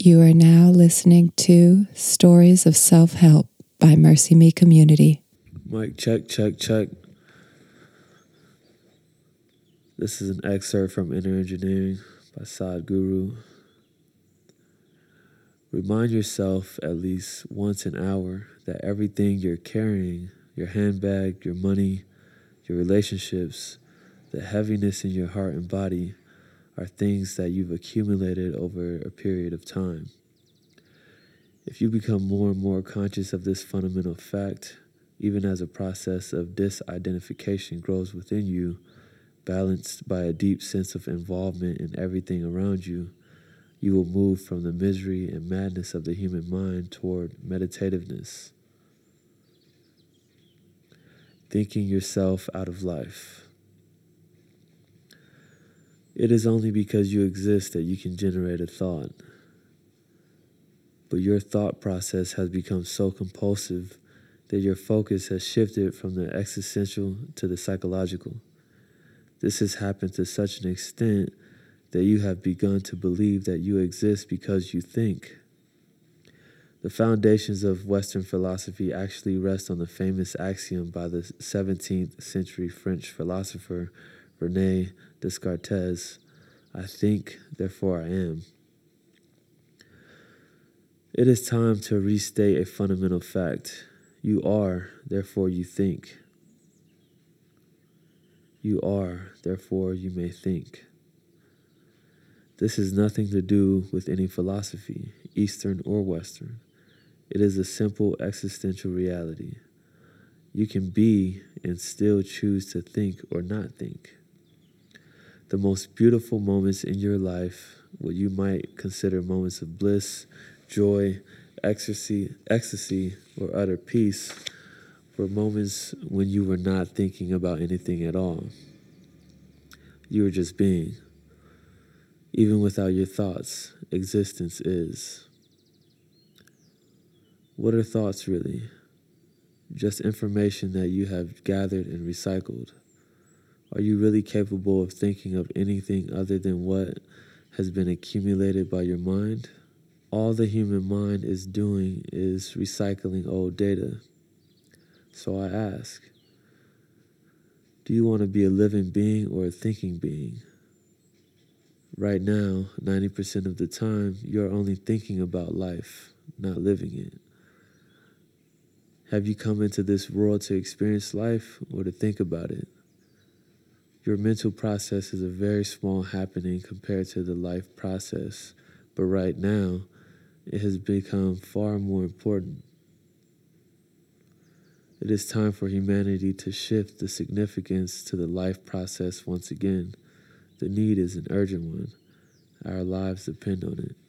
You are now listening to Stories of Self Help by Mercy Me Community. Mic check, check, check. This is an excerpt from Inner Engineering by Sadhguru. Remind yourself at least once an hour that everything you're carrying your handbag, your money, your relationships, the heaviness in your heart and body are things that you've accumulated over a period of time. If you become more and more conscious of this fundamental fact, even as a process of disidentification grows within you, balanced by a deep sense of involvement in everything around you, you will move from the misery and madness of the human mind toward meditativeness, thinking yourself out of life. It is only because you exist that you can generate a thought. But your thought process has become so compulsive that your focus has shifted from the existential to the psychological. This has happened to such an extent that you have begun to believe that you exist because you think. The foundations of Western philosophy actually rest on the famous axiom by the 17th century French philosopher Rene Descartes I think, therefore I am. It is time to restate a fundamental fact. You are, therefore you think. You are, therefore you may think. This has nothing to do with any philosophy, Eastern or Western. It is a simple existential reality. You can be and still choose to think or not think. The most beautiful moments in your life, what you might consider moments of bliss, joy, ecstasy, ecstasy, or utter peace, were moments when you were not thinking about anything at all. You were just being. Even without your thoughts, existence is. What are thoughts really? Just information that you have gathered and recycled. Are you really capable of thinking of anything other than what has been accumulated by your mind? All the human mind is doing is recycling old data. So I ask Do you want to be a living being or a thinking being? Right now, 90% of the time, you're only thinking about life, not living it. Have you come into this world to experience life or to think about it? Your mental process is a very small happening compared to the life process, but right now, it has become far more important. It is time for humanity to shift the significance to the life process once again. The need is an urgent one. Our lives depend on it.